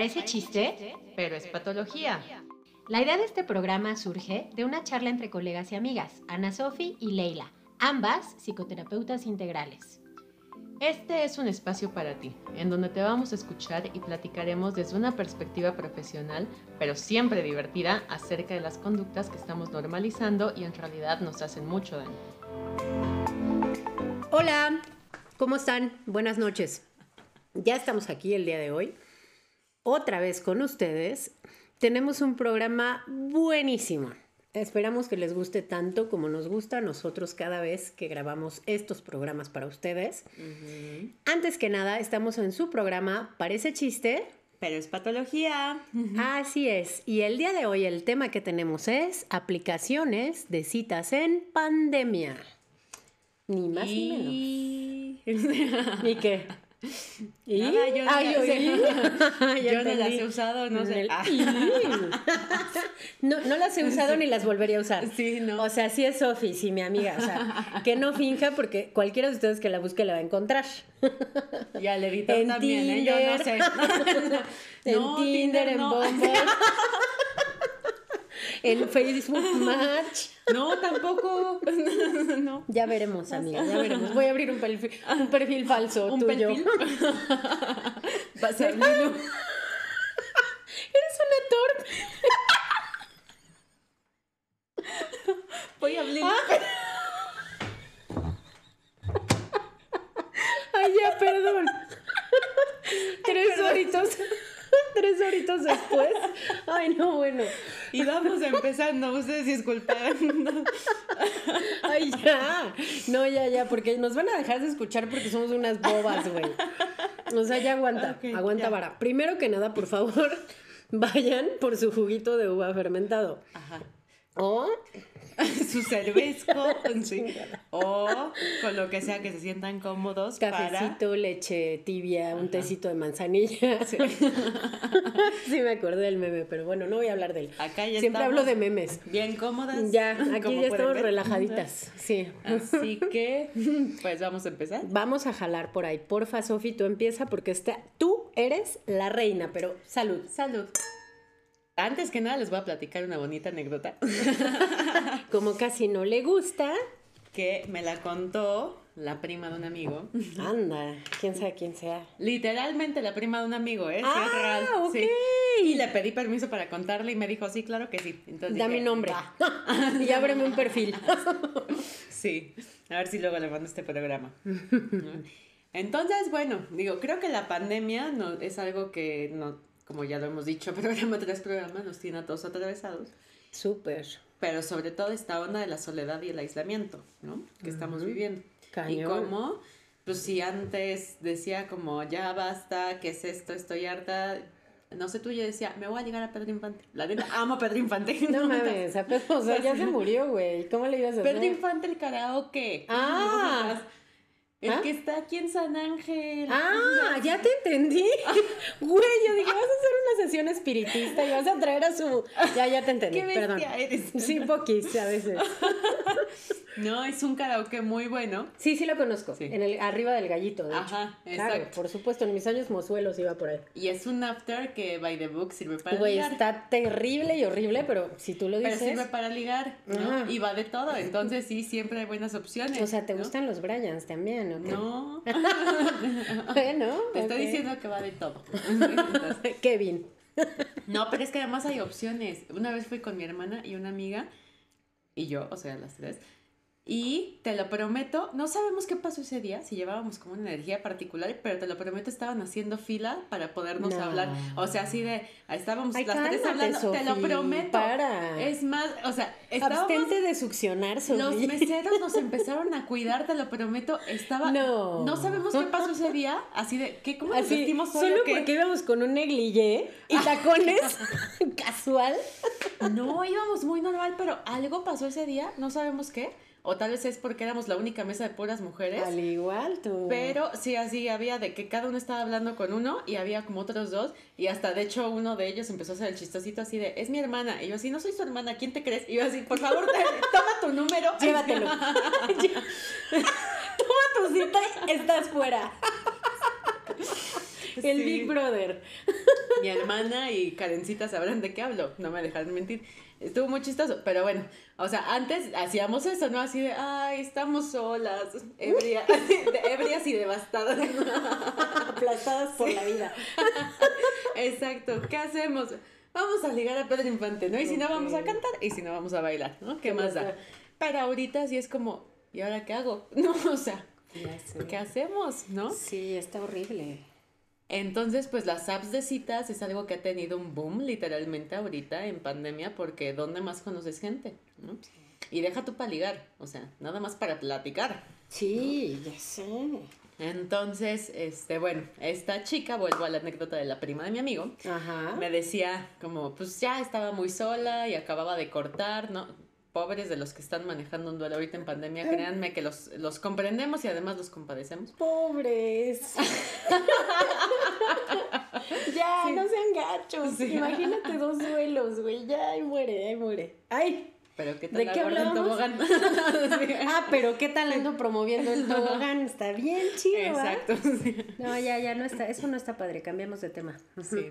Parece chiste, pero es patología. La idea de este programa surge de una charla entre colegas y amigas, Ana Sofi y Leila, ambas psicoterapeutas integrales. Este es un espacio para ti, en donde te vamos a escuchar y platicaremos desde una perspectiva profesional, pero siempre divertida, acerca de las conductas que estamos normalizando y en realidad nos hacen mucho daño. Hola, ¿cómo están? Buenas noches. Ya estamos aquí el día de hoy, otra vez con ustedes. Tenemos un programa buenísimo. Esperamos que les guste tanto como nos gusta a nosotros cada vez que grabamos estos programas para ustedes. Antes que nada, estamos en su programa Parece chiste. Pero es patología. Así es. Y el día de hoy el tema que tenemos es aplicaciones de citas en pandemia. Ni más ni menos. ¿Y qué? ¿Y? Nada, yo, no. Ya yo no las he usado, no sé. Ah. No, no las he usado ni las volvería a usar. Sí, no. O sea, sí es Sofi, sí, mi amiga. O sea, que no finja porque cualquiera de ustedes que la busque la va a encontrar. Y al En también, ¿eh? Yo no sé. En No, Tinder, en. Bumble. en Facebook Match. No, tampoco. no. Ya veremos, amiga, ya veremos. Voy a abrir un perfil, un perfil falso ¿Un tuyo. perfil? Vas a abrirlo. Eres una torpe. Voy a abrir. Ay, ya, perdón. Tres horitos. Tres horitos después. Ay, no, bueno. Y vamos empezando. Ustedes disculpen. Ay, ya. No, ya, ya, porque nos van a dejar de escuchar porque somos unas bobas, güey. O sea, ya aguanta, aguanta ya. vara. Primero que nada, por favor, vayan por su juguito de uva fermentado. Ajá. O Su cervezco. sí. O con lo que sea que se sientan cómodos cafecito, leche tibia, un tecito de manzanilla. Sí. me acordé del meme, pero bueno, no voy a hablar de él. Acá ya Siempre hablo de memes. bien cómodas. Ya, aquí como ya estamos ver. relajaditas. Sí. Así que, pues vamos a empezar. Vamos a jalar por ahí. Porfa, Sofi, tú empieza porque esta, tú eres la reina, pero salud. Salud. Antes que nada les voy a platicar una bonita anécdota Como casi no le gusta, que me la contó la prima de un amigo. anda, quién sabe quién sea. Literalmente la prima de un amigo, ¿eh? Sí, Ah, es real. Sí. Y le pedí permiso para contarle y me dijo, sí, claro que sí. Entonces Da dije, mi nombre. "Va". y ábreme un perfil. Sí, a ver si luego le mando este programa. Entonces, bueno, digo, creo que la pandemia no, es algo que, no, como ya lo hemos dicho, programa tras programa, nos tiene a todos atravesados. Súper. Pero sobre todo esta onda de la soledad y el aislamiento, ¿no? Que estamos viviendo. Y Cañón. cómo, pues si antes decía como, ya basta, ¿qué es esto? Estoy harta. No sé, tú yo decía, me voy a ligar a Pedro Infante. La neta, amo a Pedro Infante. No mames, a Pedro, o sea, ya se murió, güey. ¿Cómo le ibas a hacer? Pedro Infante el karaoke. Ah. El ¿Ah? que está aquí en San Ángel. Ah, ya te entendí. Güey, yo dije, vas a hacer una sesión espiritista y vas a traer a su. Ya, ya te entendí, Qué bestia perdón. eres. Sí, poquis a veces. No, es un karaoke muy bueno. Sí, sí lo conozco. Sí. En el arriba del gallito, de Ajá, hecho. Claro, exacto. por supuesto, en mis años mozuelos iba por ahí. Y es un after que by the book sirve para Güey, ligar. está terrible y horrible, pero si tú lo Pero dices. sirve para ligar, ¿no? Ajá. Y va de todo. Entonces sí, siempre hay buenas opciones. O sea, ¿te ¿no? gustan los Bryans también, o qué? No. Bueno, Te estoy diciendo que va de todo. Entonces, Kevin. no, pero es que además hay opciones. Una vez fui con mi hermana y una amiga y yo, o sea, las tres. Y te lo prometo, no sabemos qué pasó ese día, si llevábamos como una energía particular, pero te lo prometo, estaban haciendo fila para podernos No. hablar. O sea, así de, estábamos Ay, las tres hablando, te lo prometo. para. Es más, o sea, estábamos... Abstente de succionar, Los Sofía. meseros nos empezaron a cuidar, te lo prometo. Estaba. No. No sabemos qué pasó ese día. Así de. ¿qué, ¿Cómo nos Así, vestimos hoy solo porque íbamos con un negligé y tacones casual. No, íbamos muy normal, pero algo pasó ese día. No sabemos qué. O tal vez es porque éramos la única mesa de puras mujeres. Al igual tú. Pero sí, así había de que cada uno estaba hablando con uno y había como otros dos. Y hasta de hecho uno de ellos empezó a hacer el chistosito así de, es mi hermana. Y yo así, no soy su hermana, ¿quién te crees? Y yo así, por favor, dale, toma tu número. Llévatelo. Toma tu cita, estás fuera. El Sí. Big Brother. Mi hermana y Karencita sabrán de qué hablo, no me dejarán mentir. Estuvo muy chistoso, pero bueno, o sea, antes hacíamos eso, ¿no? Así de, ay, estamos solas, ebria- de- ebrias y devastadas. Aplastadas por la vida. Exacto, ¿qué hacemos? Vamos a ligar a Pedro Infante, ¿no? Y si no, vamos a cantar, y si no, vamos a bailar, ¿no? ¿Qué más da? Pero ahorita sí es como, ¿y ahora qué hago? No, o sea. ¿qué hacemos, no? Sí, está horrible. Entonces, pues las apps de citas es algo que ha tenido un boom literalmente ahorita en pandemia porque ¿dónde más conoces gente? ¿no? Y deja tú para ligar, o sea, nada más para platicar. Sí, ya sé. Entonces, este, bueno, esta chica, vuelvo a la anécdota de la prima de mi amigo, Ajá. me decía como, pues ya estaba muy sola y acababa de cortar, ¿no? Pobres de los que están manejando un duelo ahorita en pandemia, créanme que los, los comprendemos y además los compadecemos. Pobres. ya, Sí. no sean gachos. Sí. Imagínate dos duelos, güey. Ya, ahí muere, ahí muere. Ay. Pero qué tal ¿De qué hablábamos? tobogán? Ah, pero qué tal ando promoviendo el tobogán. Está bien chido, ¿va? Exacto, sí. No, ya, ya, no está. Eso no está padre. Cambiamos de tema. Sí.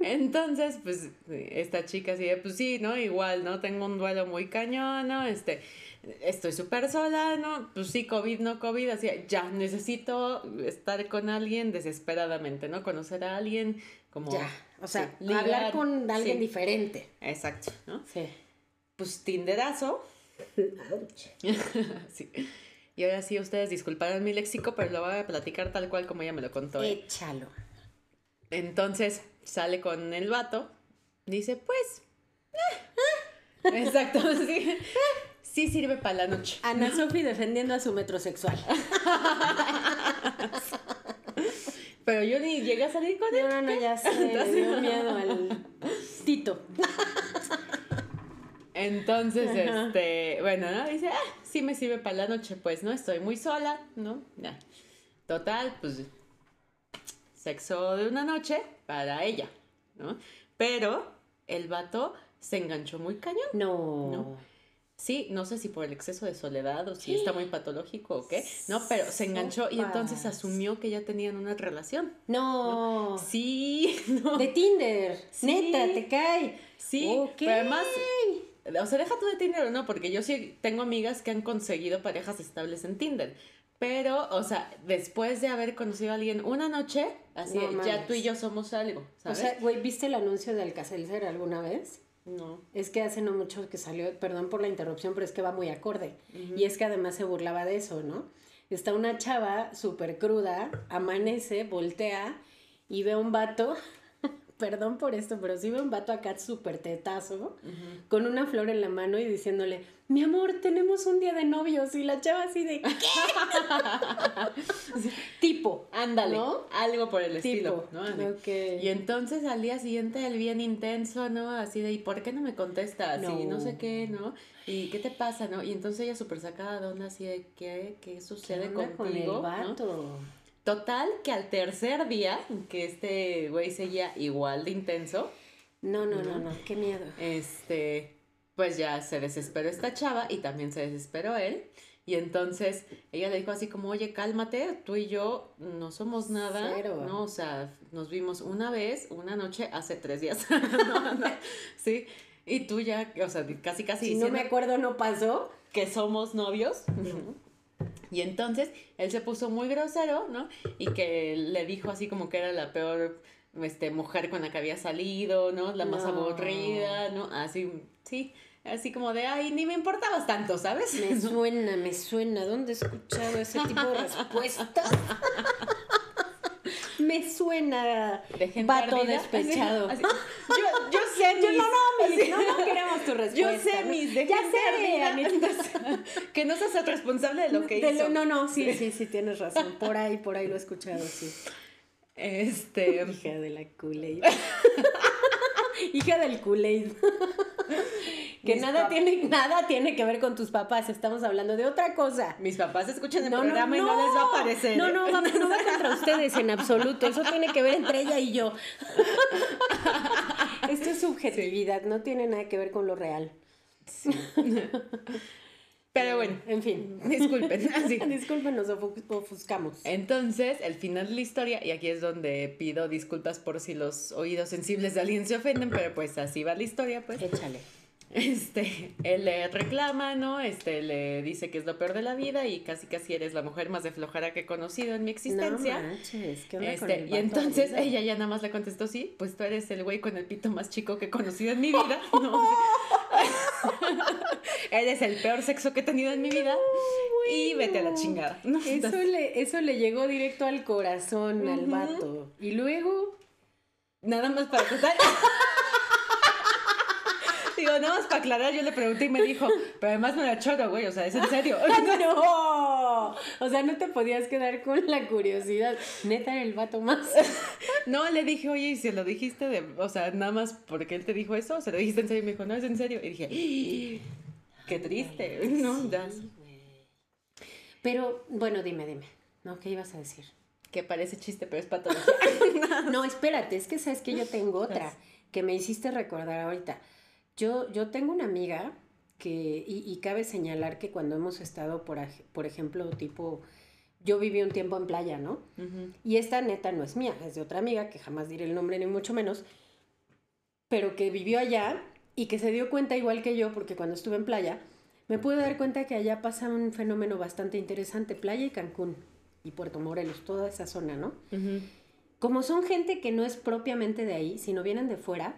Entonces, pues, esta chica así de, pues sí, ¿no? Igual, ¿no? Tengo un duelo muy cañón, ¿no? Este, estoy súper sola, ¿no? Pues sí, COVID, no COVID, así, ya, necesito estar con alguien desesperadamente, ¿no? Conocer a alguien, como... Ya. O sea, sí, ligar, hablar con alguien sí. diferente. Exacto, ¿no? Sí. Pues Tinderazo, sí. Y ahora sí, ustedes disculparán mi léxico, pero lo voy a platicar tal cual como ella me lo contó. ¿eh? Échalo. Entonces sale con el vato, dice, pues. Exacto, sí. Sí sirve para la noche. Ana Sofi defendiendo a su metrosexual. Pero yo ni llegué a salir con él. No, no, no, ya sé. Le dio miedo al Tito. Entonces, Ajá. este, bueno, ¿no? Dice, ah, sí me sirve para la noche, pues, ¿no? Estoy muy sola, ¿no? Ya. Total, pues, sexo de una noche para ella, ¿no? Pero el vato se enganchó muy cañón. No. No. Sí, no sé si por el exceso de soledad o si está muy patológico o qué, no, pero se enganchó y entonces asumió que ya tenían una relación. No. Sí, no. De Tinder. Sí. Neta, te cae. Sí, pero además, o sea, deja tú de Tinder o no, porque yo sí tengo amigas que han conseguido parejas estables en Tinder. Pero, o sea, después de haber conocido a alguien una noche, así, No ya tú y yo somos algo, O ¿sabes? sea, güey, ¿viste el anuncio de Alcacelser alguna vez? no. Es que hace no mucho que salió, perdón por la interrupción, pero es que va muy acorde. Y es que además se burlaba de eso, ¿no? Está una chava súper cruda, amanece, voltea y ve a un vato, perdón por esto, pero sí ve un vato acá súper tetazo, con una flor en la mano y diciéndole, mi amor, tenemos un día de novios. Y la chava así de, ¿qué? tipo. Ándale, ¿No? algo por el estilo. ¿no? Y entonces al día siguiente él bien intenso, ¿no? Así de, ¿y por qué no me contestas? Y No. no sé qué, ¿no? ¿Y qué te pasa, no? Y entonces ella súper sacada de onda, así de, ¿qué, qué ¿Qué sucede onda con el? ¿no? Total, que al tercer día, que este güey seguía igual de intenso, No, no, no, no, qué miedo. este, pues ya se desesperó esta chava y también se desesperó él. Y entonces ella le dijo así como, oye, cálmate, tú y yo no somos nada, Cero. ¿no? O sea, nos vimos una vez, una noche, hace tres días, No, no, sí, y tú ya, o sea, casi casi Si no me acuerdo, no pasó. que somos novios. Y entonces él se puso muy grosero, ¿no? Y que le dijo así como que era la peor este, mujer con la que había salido, ¿no? La más No. aburrida, ¿no? Así, sí, así como de, ay, ni me importabas tanto, ¿sabes? Me suena, me suena. ¿Dónde he escuchado ese tipo de respuestas? me suena De gente vato ardida, despechado. así, así. Yo, yo sé mis... Yo, no, no, mis- así, no, no queremos tu respuesta. Yo sé mis de Ya gente sé, ardida. Que no se hace responsable de lo que De hizo. lo- no, no, sí, sí, sí, tienes razón. Por ahí, por ahí lo he escuchado, sí. Este... Hija de la Kool-Aid. Hija del Kool-Aid. Que Mis nada tiene, nada tiene que ver con tus papás. Estamos hablando de otra cosa. Mis papás escuchan el programa y no les va a aparecer. No, no, va, no va contra ustedes en absoluto. Eso tiene que ver entre ella y yo. Esto es subjetividad, no tiene nada que ver con lo real. Pero bueno, En fin. disculpen. Así. Disculpen, nos ofu- ofuscamos. Entonces, el final de la historia, y aquí es donde pido disculpas por si los oídos sensibles de alguien se ofenden, pero pues así va la historia, pues. Échale. Este, él le reclama, ¿no? Este, le dice que es lo peor de la vida y casi casi eres la mujer más de flojera que he conocido en mi existencia. No manches, ¿qué onda con Este, el y entonces ella ya nada más le contestó, sí, pues tú eres el güey con el pito más chico que he conocido en mi vida. ¿no? eres el peor sexo que he tenido en mi vida. y vete a la chingada. ¿no? Eso Entonces, le, eso le llegó directo al corazón al vato. Y luego. nada más para contar. Digo, nada más para aclarar, yo le pregunté y me dijo, pero además me la choro, güey, o sea, es en serio. ¡No! O sea, no te podías quedar con la curiosidad. Neta era el vato más. No, le dije, oye, ¿y se lo dijiste de, o sea, nada más porque él te dijo eso? ¿O se lo dijiste en serio? Y me dijo, no, es en serio. Y dije, "¡Ah! qué triste, ¿no? Sí, Das- güey. Pero, bueno, dime, dime. ¿No? ¿Qué ibas a decir? Que parece chiste, pero es patología. No, espérate, es que sabes que yo tengo otra que me hiciste recordar ahorita. Yo, yo tengo una amiga que, y, y cabe señalar que cuando hemos estado, por, por ejemplo, tipo, yo viví un tiempo en playa, ¿no? Y esta neta no es mía, es de otra amiga, que jamás diré el nombre ni mucho menos, pero que vivió allá y que se dio cuenta igual que yo, porque cuando estuve en playa, me pude dar cuenta que allá pasa un fenómeno bastante interesante, playa y Cancún y Puerto Morelos, toda esa zona, ¿no? Como son gente que no es propiamente de ahí, sino vienen de fuera,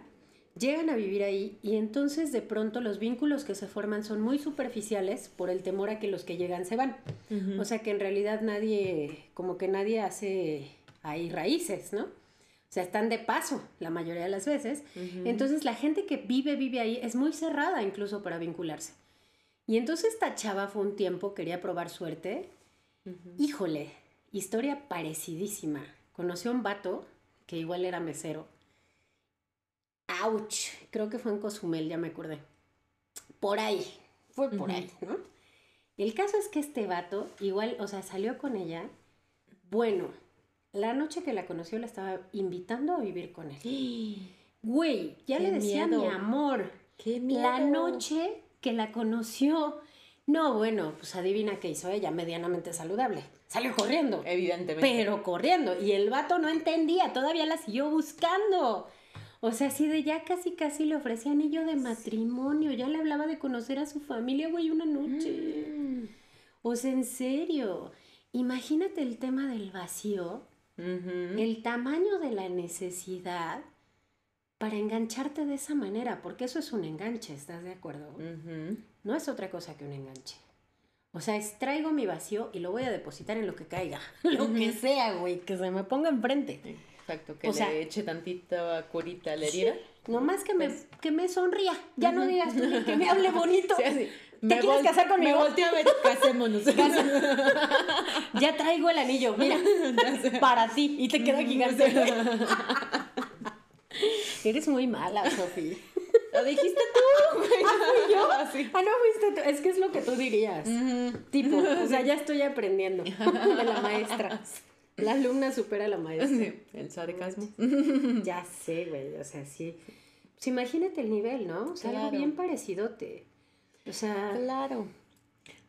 llegan a vivir ahí y entonces de pronto los vínculos que se forman son muy superficiales por el temor a que los que llegan se van. Ujú. O sea que en realidad nadie, como que nadie hace ahí raíces, ¿no? O sea, están de paso la mayoría de las veces. Entonces la gente que vive, vive ahí es muy cerrada incluso para vincularse. Y entonces esta chava fue un tiempo, quería probar suerte. Híjole, historia parecidísima. Conoció a un vato que igual era mesero. Ouch, creo que fue en Cozumel, ya me acordé. Por ahí, fue por ahí, ¿no? El caso es que este vato, igual, o sea, salió con ella. Bueno, la noche que la conoció la estaba invitando a vivir con él. Güey, ya Qué le decía miedo. mi amor. ¡Qué La noche que la conoció. No, bueno, pues adivina qué hizo ella, medianamente saludable. Salió corriendo. Evidentemente. Pero corriendo. Y el vato no entendía, todavía la siguió buscando. O sea, así de ya casi casi le ofrecía anillo de matrimonio. Ya le hablaba de conocer a su familia, güey, una noche. Mm. O sea, en serio. Imagínate el tema del vacío, el tamaño de la necesidad para engancharte de esa manera, porque eso es un enganche, ¿estás de acuerdo? No es otra cosa que un enganche. O sea, extraigo mi vacío y lo voy a depositar en lo que caiga. Lo que sea, güey, que se me ponga enfrente. Exacto, que O le sea- eche tantito curita a la herida. Nomás que me, Pues- que me sonría. Ya no digas tú que me hable bonito. Sí, así. ¿Te quieres casar conmigo? Me volteé a ver, casémonos. Ya traigo el anillo, mira, para ti. Y te queda gigante. Eres muy mala, Sofi. Lo dijiste tú, güey. yo? Así. Ah, no fuiste tú. Es que es lo que tú dirías. Tipo, o sea, ya estoy aprendiendo de la maestra. La alumna supera a la maestra. Sí, el sarcasmo. Ya sé, güey, o sea, sí. Pues imagínate el nivel, ¿no? O sea, algo bien parecidote. O sea, Claro.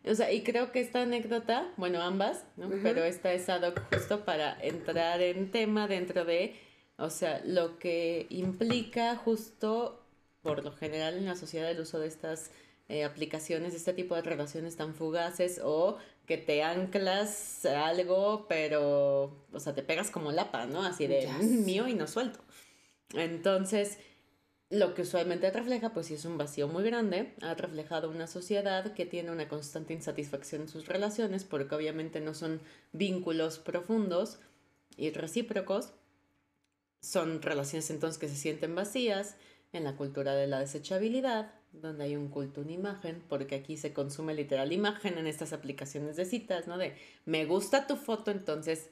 O sea, y creo que esta anécdota, bueno, ambas, ¿no? Pero esta es ad hoc justo para entrar en tema dentro de, o sea, lo que implica justo, por lo general en la sociedad, el uso de estas eh, aplicaciones, este tipo de relaciones tan fugaces o que te anclas a algo, pero, o sea, te pegas como lapa, ¿no? Así de "Mm, mío y no suelto. Entonces, lo que usualmente refleja, pues sí es un vacío muy grande, ha reflejado una sociedad que tiene una constante insatisfacción en sus relaciones, porque obviamente no son vínculos profundos y recíprocos, son relaciones entonces que se sienten vacías en la cultura de la desechabilidad, donde hay un culto a una imagen, porque aquí se consume literal imagen en estas aplicaciones de citas, ¿no? De me gusta tu foto, entonces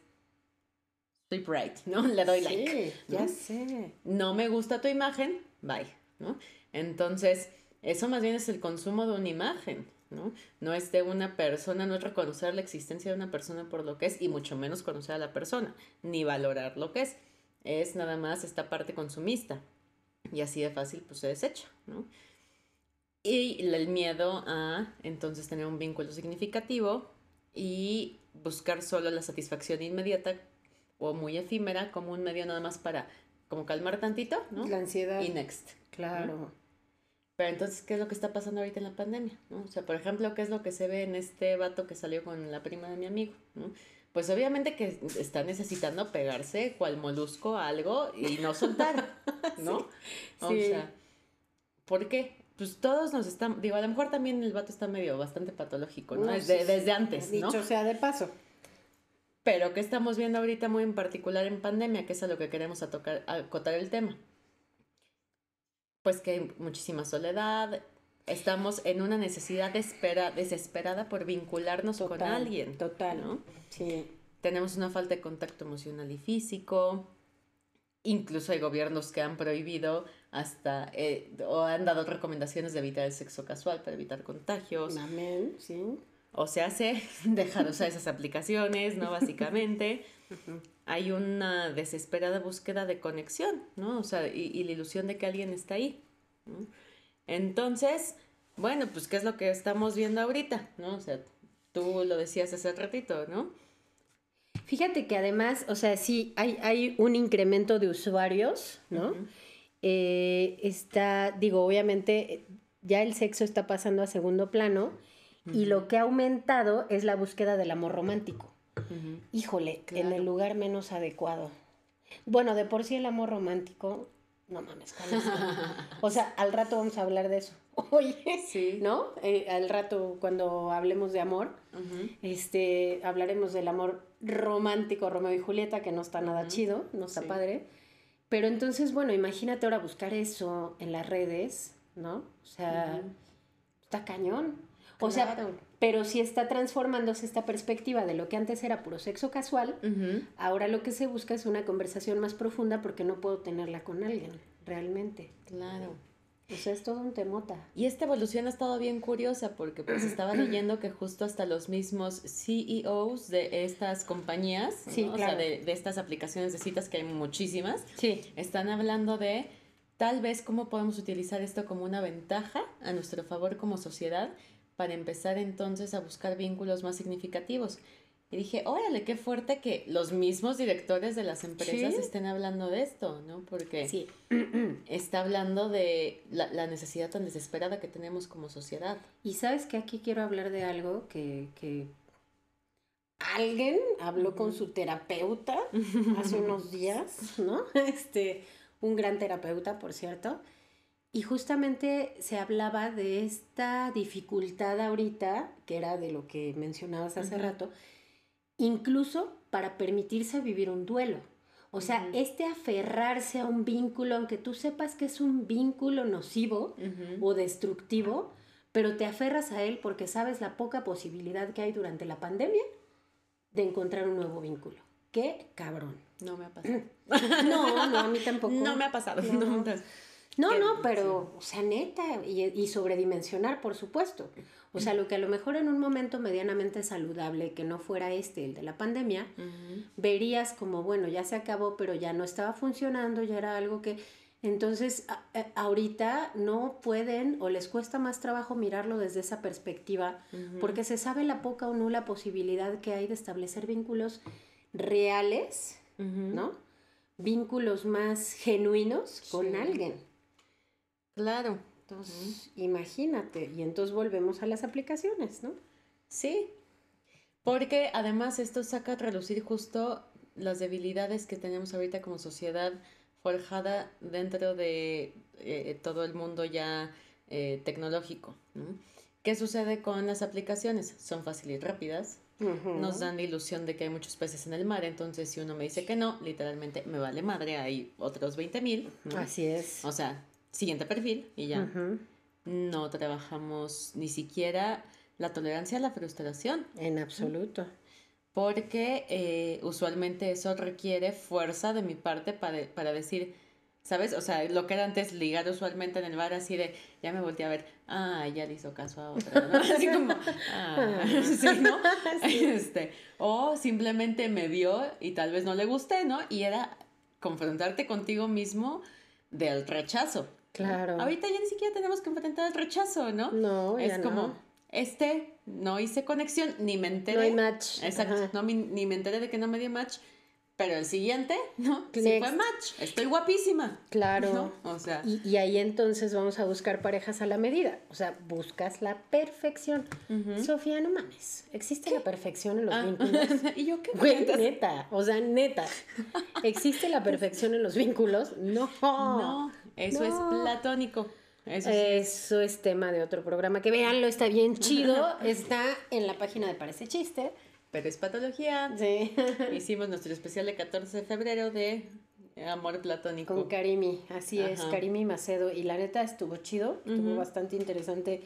swipe right, ¿no? Le doy like. sí, ya ¿no? sé. no me gusta tu imagen, bye, ¿no? Entonces, eso más bien es el consumo de una imagen, ¿no? No es de una persona, no es reconocer la existencia de una persona por lo que es y mucho menos conocer a la persona, ni valorar lo que es. Es nada más esta parte consumista y así de fácil pues se desecha, ¿no? Y el miedo a entonces tener un vínculo significativo y buscar solo la satisfacción inmediata o muy efímera como un medio nada más para como calmar tantito, ¿no? La ansiedad. Y next. Claro. Pero entonces, ¿qué es lo que está pasando ahorita en la pandemia? ¿no? O sea, por ejemplo, ¿qué es lo que se ve en este vato que salió con la prima de mi amigo? ¿no? Pues obviamente que está necesitando pegarse cual molusco a algo y no soltar, ¿no? O Sí. sea, ¿por qué? Pues todos nos están, digo, a lo mejor también el vato está medio bastante patológico, ¿no? No, desde, sí, desde antes, ¿no? Dicho sea de paso. Pero ¿qué estamos viendo ahorita muy en particular en pandemia? Que es a lo que queremos a tocar, a acotar el tema. Pues que hay muchísima soledad. Estamos en una necesidad de espera, desesperada por vincularnos con Total, alguien. Total. ¿no? Sí. Tenemos una falta de contacto emocional y físico. Incluso hay gobiernos que han prohibido hasta eh, o han dado recomendaciones de evitar el sexo casual para evitar contagios. Amén. Sí. O se hace dejar de usar esas aplicaciones, ¿no? Básicamente. Hay una desesperada búsqueda de conexión, ¿no? O sea, y, y la ilusión de que alguien está ahí. ¿no? Entonces, bueno, pues, ¿qué es lo que estamos viendo ahorita? ¿No? O sea, tú lo decías hace ratito, ¿no? Fíjate que además, o sea, sí, hay, hay un incremento de usuarios, ¿no? Eh, está, digo, obviamente ya el sexo está pasando a segundo plano y lo que ha aumentado es la búsqueda del amor romántico. Híjole, en el lugar menos adecuado. Bueno, de por sí el amor romántico, no mames. O sea, al rato vamos a hablar de eso. Oye, Sí. ¿no? Eh, al rato cuando hablemos de amor, este, hablaremos del amor romántico, Romeo y Julieta, que no está nada chido, no está Sí. padre. Pero entonces, bueno, imagínate ahora buscar eso en las redes, ¿no? O sea, está cañón. O sea, pero si está transformándose esta perspectiva de lo que antes era puro sexo casual, ahora lo que se busca es una conversación más profunda porque no puedo tenerla con alguien, realmente. Claro. Sea, es todo un temota. Y esta evolución ha estado bien curiosa porque pues estaba leyendo que justo hasta los mismos CEOs de estas compañías, o sea, de, de estas aplicaciones de citas que hay muchísimas, Sí. están hablando de tal vez cómo podemos utilizar esto como una ventaja a nuestro favor como sociedad para empezar entonces a buscar vínculos más significativos. Y dije, órale, qué fuerte que los mismos directores de las empresas Sí. estén hablando de esto, ¿no? Porque Sí. está hablando de la, la necesidad tan desesperada que tenemos como sociedad. Y sabes que aquí quiero hablar de algo que, que alguien habló con su terapeuta hace unos días, ¿no? Este, un gran terapeuta, por cierto. Y justamente se hablaba de esta dificultad ahorita, que era de lo que mencionabas hace rato, incluso para permitirse vivir un duelo. O sea, este aferrarse a un vínculo, aunque tú sepas que es un vínculo nocivo, o destructivo, pero te aferras a él porque sabes la poca posibilidad que hay durante la pandemia de encontrar un nuevo vínculo. ¡Qué cabrón! No me ha pasado. No, no, a mí tampoco. No me ha pasado. No. No, no, pero, o sea, neta, y, y sobredimensionar, por supuesto. O sea, lo que a lo mejor en un momento medianamente saludable, que no fuera este, el de la pandemia, verías como, bueno, ya se acabó, pero ya no estaba funcionando, ya era algo que... Entonces, a- a- ahorita no pueden o les cuesta más trabajo mirarlo desde esa perspectiva, porque se sabe la poca o nula posibilidad que hay de establecer vínculos reales. ¿no? Vínculos más genuinos con Sí. alguien. Claro. Entonces, imagínate, y entonces volvemos a las aplicaciones, ¿no? Sí. Porque además esto saca a relucir justo las debilidades que tenemos ahorita como sociedad forjada dentro de eh, todo el mundo ya eh, tecnológico. ¿no? ¿Qué sucede con las aplicaciones? Son fáciles y rápidas, nos dan la ilusión de que hay muchos peces en el mar, entonces si uno me dice que no, literalmente me vale madre, hay otros 20 mil. Así es. O sea, siguiente perfil y ya. No trabajamos ni siquiera la tolerancia a la frustración, En absoluto. porque eh, usualmente eso requiere fuerza de mi parte para, para decir, ¿sabes? O sea, lo que era antes ligar usualmente en el bar así de, ya me volteé a ver, ah, ya le hizo caso a otra, ¿no? Así como, ah, sí, ¿no? Este, o simplemente me vio y tal vez no le gusté, ¿no? Y era confrontarte contigo mismo del rechazo, Claro. Ahorita ya ni siquiera tenemos que enfrentar el rechazo, ¿no? No, ya es como, no. este, no hice conexión, ni me enteré. No hay match. Exacto, no, ni me enteré de que no me dio match. Pero el siguiente, ¿no? Sí Next. fue match. Estoy guapísima. Claro. ¿no? O sea, Y, y ahí entonces vamos a buscar parejas a la medida. O sea, buscas la perfección. Sofía, no mames. ¿Existe la perfección en los ah, vínculos? ¿y yo qué? Güey, neta. O sea, neta. ¿Existe la perfección en los vínculos? No. No, eso No. es platónico. Eso sí. Eso es tema de otro programa. Que véanlo, está bien chido. Está en la página de Parece Chiste. Pero es patología. Sí. Hicimos nuestro especial de 14 de febrero de amor platónico. Con Karimi, así es. Karimi Macedo. Y la neta estuvo chido, estuvo bastante interesante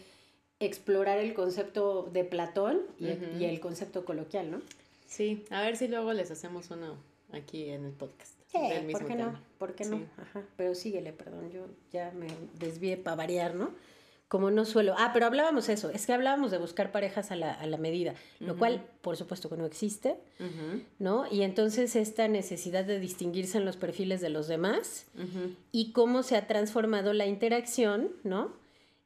explorar el concepto de Platón y, y el concepto coloquial, ¿no? Sí, a ver si luego les hacemos uno aquí en el podcast. Sí, del mismo ¿por qué tema. no? ¿Por qué no? Sí. Ajá, pero síguele, perdón, yo ya me desvié para variar, ¿no? Como no suelo. Ah, pero hablábamos eso, es que hablábamos de buscar parejas a la, a la medida, lo cual, por supuesto que no existe, Ujú, ¿no? Y entonces esta necesidad de distinguirse en los perfiles de los demás ujú. y cómo se ha transformado la interacción, ¿no?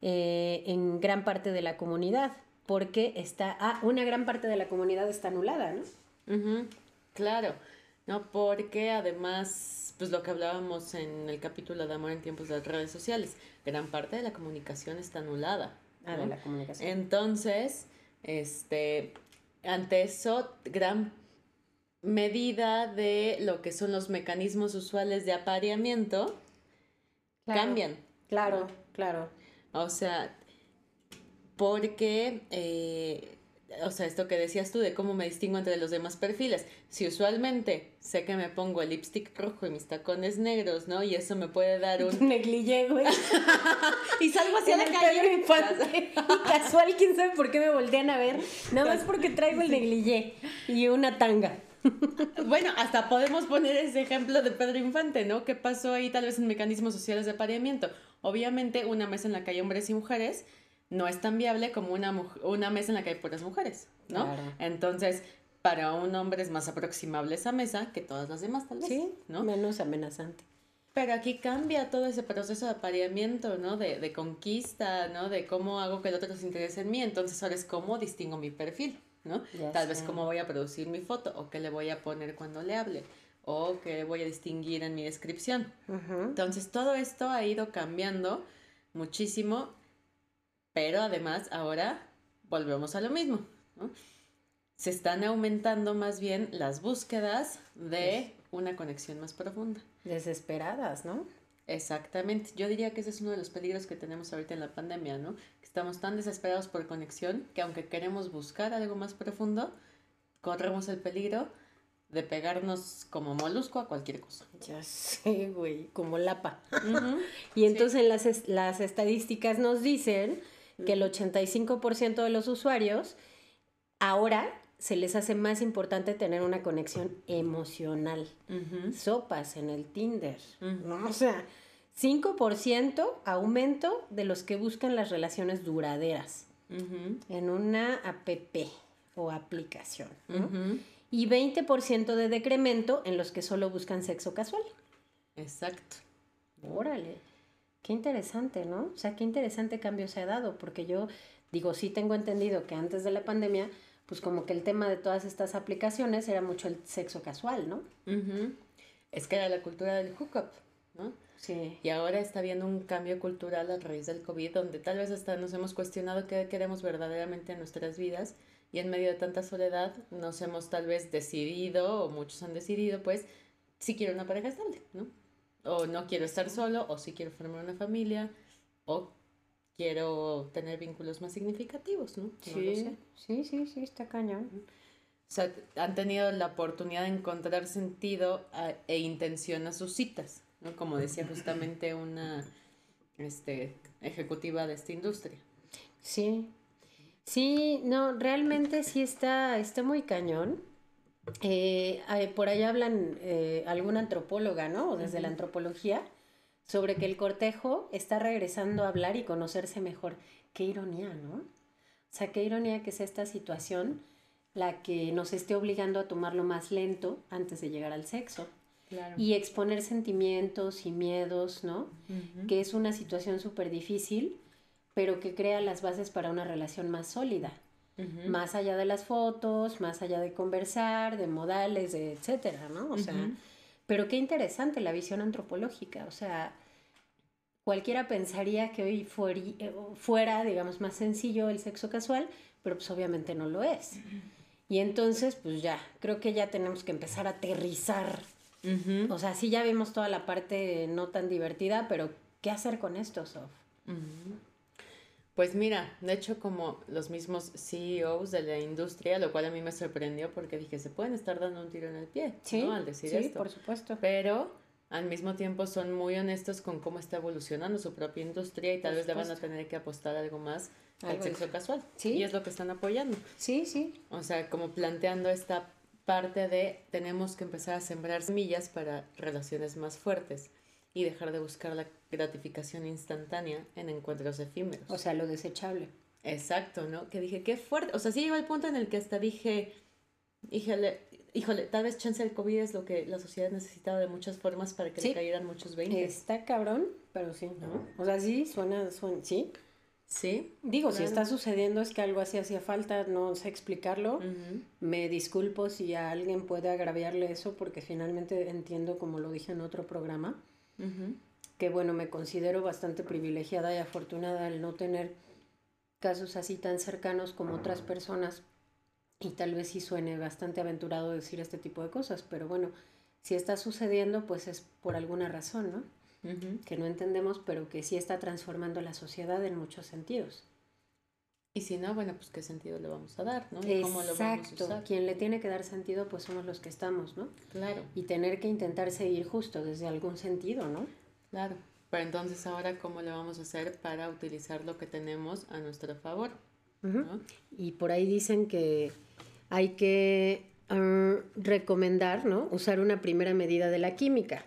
Eh, en gran parte de la comunidad, porque está, ah, una gran parte de la comunidad está anulada, ¿no? Claro, no, porque además, pues lo que hablábamos en el capítulo de amor en tiempos de las redes sociales, gran parte de la comunicación está anulada. Ah, de la comunicación. Entonces, este, ante eso, gran medida de lo que son los mecanismos usuales de apareamiento Claro. cambian. Claro, claro. O sea, porque, eh, o sea, esto que decías tú de cómo me distingo entre los demás perfiles. Si usualmente sé que me pongo el lipstick rojo y mis tacones negros, ¿no? Y eso me puede dar un... Negligé, güey. y salgo hacia En la calle. Pedro Infante. Y casual, quién sabe por qué me voltean a ver. Nada más porque traigo el negligé y una tanga. Bueno, hasta podemos poner ese ejemplo de Pedro Infante, ¿no? ¿Qué pasó ahí tal vez en mecanismos sociales de apareamiento? Obviamente una mesa en la que hay hombres y mujeres no es tan viable como una, una mesa en la que hay puras mujeres, ¿no? Claro. Entonces, para un hombre es más aproximable esa mesa que todas las demás, tal vez, Sí, ¿no? menos amenazante. Pero aquí cambia todo ese proceso de apareamiento, ¿no? De, de conquista, ¿no? De cómo hago que el otro se interese en mí. Entonces ahora es cómo distingo mi perfil, ¿no? Ya Tal vez cómo voy a producir mi foto o qué le voy a poner cuando le hable o qué voy a distinguir en mi descripción. Entonces todo esto ha ido cambiando muchísimo, pero además ahora volvemos a lo mismo, ¿no? Se están aumentando más bien las búsquedas de una conexión más profunda. Desesperadas, ¿no? Exactamente. Yo diría que ese es uno de los peligros que tenemos ahorita en la pandemia, ¿no? Que estamos tan desesperados por conexión que aunque queremos buscar algo más profundo, corremos el peligro de pegarnos como molusco a cualquier cosa. Ya sé, güey, como lapa. Y entonces las, es- las estadísticas nos dicen que el 85% de los usuarios ahora se les hace más importante tener una conexión emocional. Sopas en el Tinder. ¿no? O sea, 5% aumento de los que buscan las relaciones duraderas en una app o aplicación. ¿no? Y 20% de decremento en los que solo buscan sexo casual. Exacto. Órale, qué interesante, ¿no? O sea, qué interesante cambio se ha dado, porque yo digo, sí tengo entendido que antes de la pandemia, pues como que el tema de todas estas aplicaciones era mucho el sexo casual, ¿no? Ujú. Es que era la cultura del hookup, ¿no? Sí. Y ahora está habiendo un cambio cultural a raíz del COVID, donde tal vez hasta nos hemos cuestionado qué queremos verdaderamente en nuestras vidas y en medio de tanta soledad nos hemos tal vez decidido, o muchos han decidido, pues, si quiero una pareja estable, ¿no? O no quiero estar solo, o si quiero formar una familia, o quiero tener vínculos más significativos, ¿no? No sé. sí, sí, sí, está cañón. O sea, han tenido la oportunidad de encontrar sentido a- e intención a sus citas, ¿no? Como decía justamente una este, ejecutiva de esta industria. Sí. Sí, no, realmente sí está, está muy cañón. Eh, por ahí hablan eh, alguna antropóloga, ¿no? O desde la antropología, sobre que el cortejo está regresando a hablar y conocerse mejor. Qué ironía, ¿no? O sea, qué ironía que sea esta situación la que nos esté obligando a tomarlo más lento antes de llegar al sexo. Claro. y exponer sentimientos y miedos, ¿no? Que es una situación súper difícil, pero que crea las bases para una relación más sólida. Más allá de las fotos, más allá de conversar, de modales, de etcétera, ¿no? O sea, Ujú. pero qué interesante la visión antropológica, o sea, cualquiera pensaría que hoy eh, fuera, digamos, más sencillo el sexo casual, pero pues obviamente no lo es. Y entonces, pues ya, creo que ya tenemos que empezar a aterrizar. O sea, sí ya vimos toda la parte no tan divertida, pero ¿qué hacer con esto, Sof? Pues mira, de hecho como los mismos CEOs de la industria, lo cual a mí me sorprendió porque dije, se pueden estar dando un tiro en el pie, ¿no? Al decir sí, esto. por supuesto. Pero al mismo tiempo son muy honestos con cómo está evolucionando su propia industria y tal Por vez le van a supuesto. tener que apostar algo más al sexo casual. Sí. Y es lo que están apoyando. Sí, sí. O sea, como planteando esta parte de tenemos que empezar a sembrar semillas para relaciones más fuertes y dejar de buscar la gratificación instantánea en encuentros efímeros. O sea, lo desechable. Exacto, ¿no? Que dije, qué fuerte. O sea, sí llegó el punto en el que hasta dije, híjole, híjole, tal vez chance del COVID es lo que la sociedad necesitaba de muchas formas para que Sí. le cayeran muchos 20. Está cabrón, pero sí, ¿no? O sea, sí, suena, suena, sí. Sí. Digo, si está sucediendo es que algo así hacía falta, no sé explicarlo. Me disculpo si a alguien puede agraviarle eso, porque finalmente entiendo, como lo dije en otro programa, Que bueno, me considero bastante privilegiada y afortunada al no tener casos así tan cercanos como otras personas. Y tal vez sí suene bastante aventurado decir este tipo de cosas, pero bueno, si está sucediendo, pues es por alguna razón, ¿no? Que no entendemos, pero que sí está transformando la sociedad en muchos sentidos. Y si no, bueno, pues qué sentido le vamos a dar, ¿no? Y cómo lo vamos a usar. Quien le tiene que dar sentido, pues somos los que estamos, ¿no? Claro, Y tener que intentar seguir justo desde algún sentido, ¿no? claro. Pero entonces ahora, ¿cómo le vamos a hacer para utilizar lo que tenemos a nuestro favor? ¿no? Y por ahí dicen que hay que ah, recomendar, ¿no? Usar una primera medida de la química,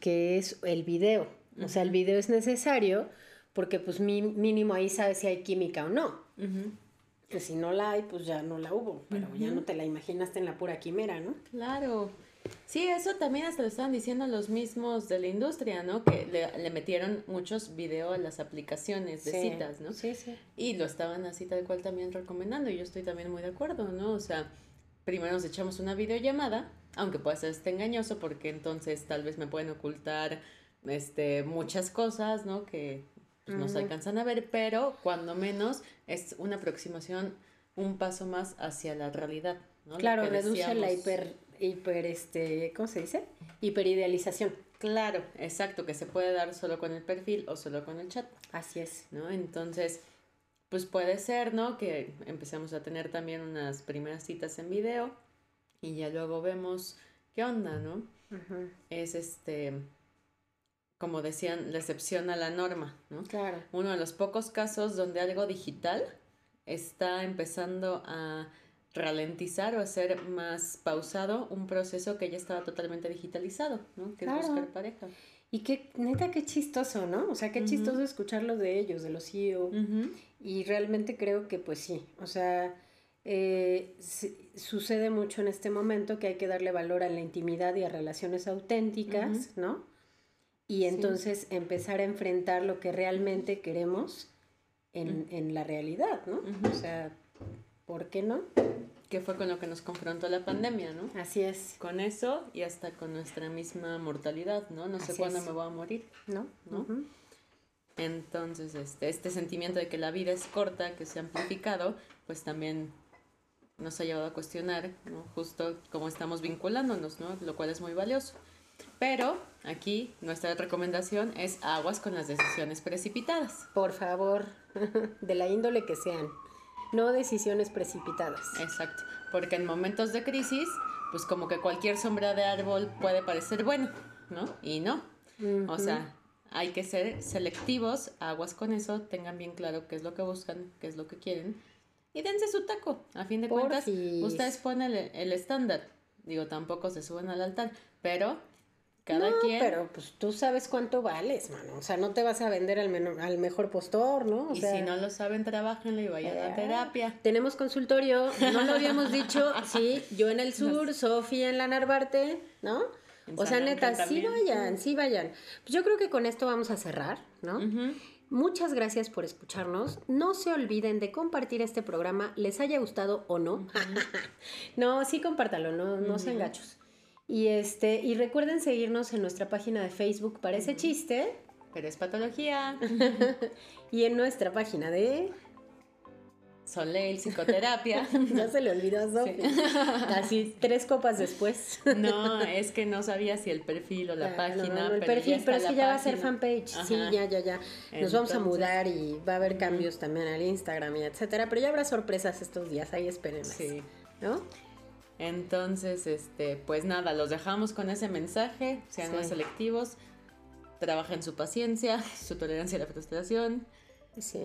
que es el video. O sea, el video es necesario porque pues mi- mínimo ahí sabes si hay química o no. Que si no la hay, pues ya no la hubo, pero ya no te la imaginaste en la pura quimera, ¿no? Claro. Sí, eso también hasta lo estaban diciendo los mismos de la industria, ¿no? Que le, le metieron muchos videos a las aplicaciones de Sí, citas, ¿no? Sí, sí. Y lo estaban así tal cual también recomendando y yo estoy también muy de acuerdo, ¿no? O sea, primero nos echamos una videollamada, aunque pueda ser este engañoso porque entonces tal vez me pueden ocultar este muchas cosas, ¿no? Que pues, no se Ujú. alcanzan a ver, pero cuando menos es una aproximación un paso más hacia la realidad, Claro, reduce la hiper, hiper, este, ¿cómo se dice? Hiperidealización. Claro, exacto, que se puede dar solo con el perfil o solo con el chat. Así es. ¿no? Entonces, pues puede ser, ¿no? Que empecemos a tener también unas primeras citas en video y ya luego vemos qué onda, ¿no? Es este, como decían, la excepción a la norma, ¿no? Claro. Uno de los pocos casos donde algo digital está empezando a ralentizar o hacer más pausado un proceso que ya estaba totalmente digitalizado, ¿no? Que Claro. es buscar pareja. Y qué, neta, qué chistoso, ¿no? O sea, qué chistoso escucharlo de ellos, de los CEO. Y realmente creo que pues sí, o sea, eh, sucede mucho en este momento que hay que darle valor a la intimidad y a relaciones auténticas, ¿no? Y Sí. entonces empezar a enfrentar lo que realmente queremos en, en la realidad, ¿no? O sea, ¿por qué no? Que fue con lo que nos confrontó la pandemia, ¿no? Así es, con eso y hasta con nuestra misma mortalidad, ¿no? No sé Así cuándo es. me voy a morir. ¿no? ¿no? Entonces, este, este sentimiento de que la vida es corta, que se ha amplificado, pues también nos ha llevado a cuestionar, ¿no? Justo cómo estamos vinculándonos, ¿no? Lo cual es muy valioso. Pero aquí nuestra recomendación es aguas con las decisiones precipitadas. Por favor, de la índole que sean, no decisiones precipitadas. Exacto. Porque en momentos de crisis, pues como que cualquier sombra de árbol puede parecer bueno, ¿no? Y no. O sea, hay que ser selectivos, aguas con eso, tengan bien claro qué es lo que buscan, qué es lo que quieren y dense su taco. A fin de cuentas, ustedes ponen el, el estándar. Digo, tampoco se suben al altar, pero cada no, quien... pero pues tú sabes cuánto vales, mano. O sea, no te vas a vender al, menor- al mejor postor, ¿no? O y sea, si no lo saben, trabajenlo y vayan a Ah. terapia. Tenemos consultorio, no lo habíamos dicho, sí, yo en el sur, Sofía en la Narvarte, ¿no? En O sea, neta, sí vayan, sí vayan. Pues yo creo que con esto vamos a cerrar, ¿no? Muchas gracias por escucharnos. No se olviden de compartir este programa, les haya gustado o no. no, sí compártanlo, no, no sean gachos. Y este, y recuerden seguirnos en nuestra página de Facebook Parece Chiste Pero es patología. y en nuestra página de. Soleil, psicoterapia. Ya se le olvidó a Sofi. Así, tres copas después. No, es que no sabía si el perfil o la Ah, página. no, no, no, el pero perfil, pero es que ya va a ser fanpage. Sí, Ajá. ya, ya, ya. Nos vamos a mudar y va a haber cambios también al Instagram y etcétera. Pero ya habrá sorpresas estos días, ahí espérenlas. Sí. ¿No? Entonces, este, pues nada, los dejamos con ese mensaje. Sean Sí. más selectivos. Trabajen su paciencia, su tolerancia a la frustración. Sí.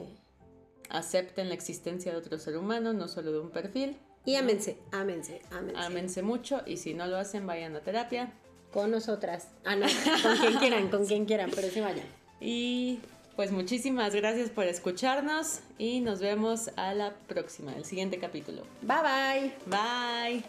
Acepten la existencia de otro ser humano, no solo de un perfil. Y ámense, ámense, ámense. Ámense mucho y si no lo hacen, vayan a terapia. Con nosotras. Ah, no, con quien quieran, con quien quieran, pero sí vayan. Y pues muchísimas gracias por escucharnos y nos vemos a la próxima, el siguiente capítulo. Bye bye. Bye.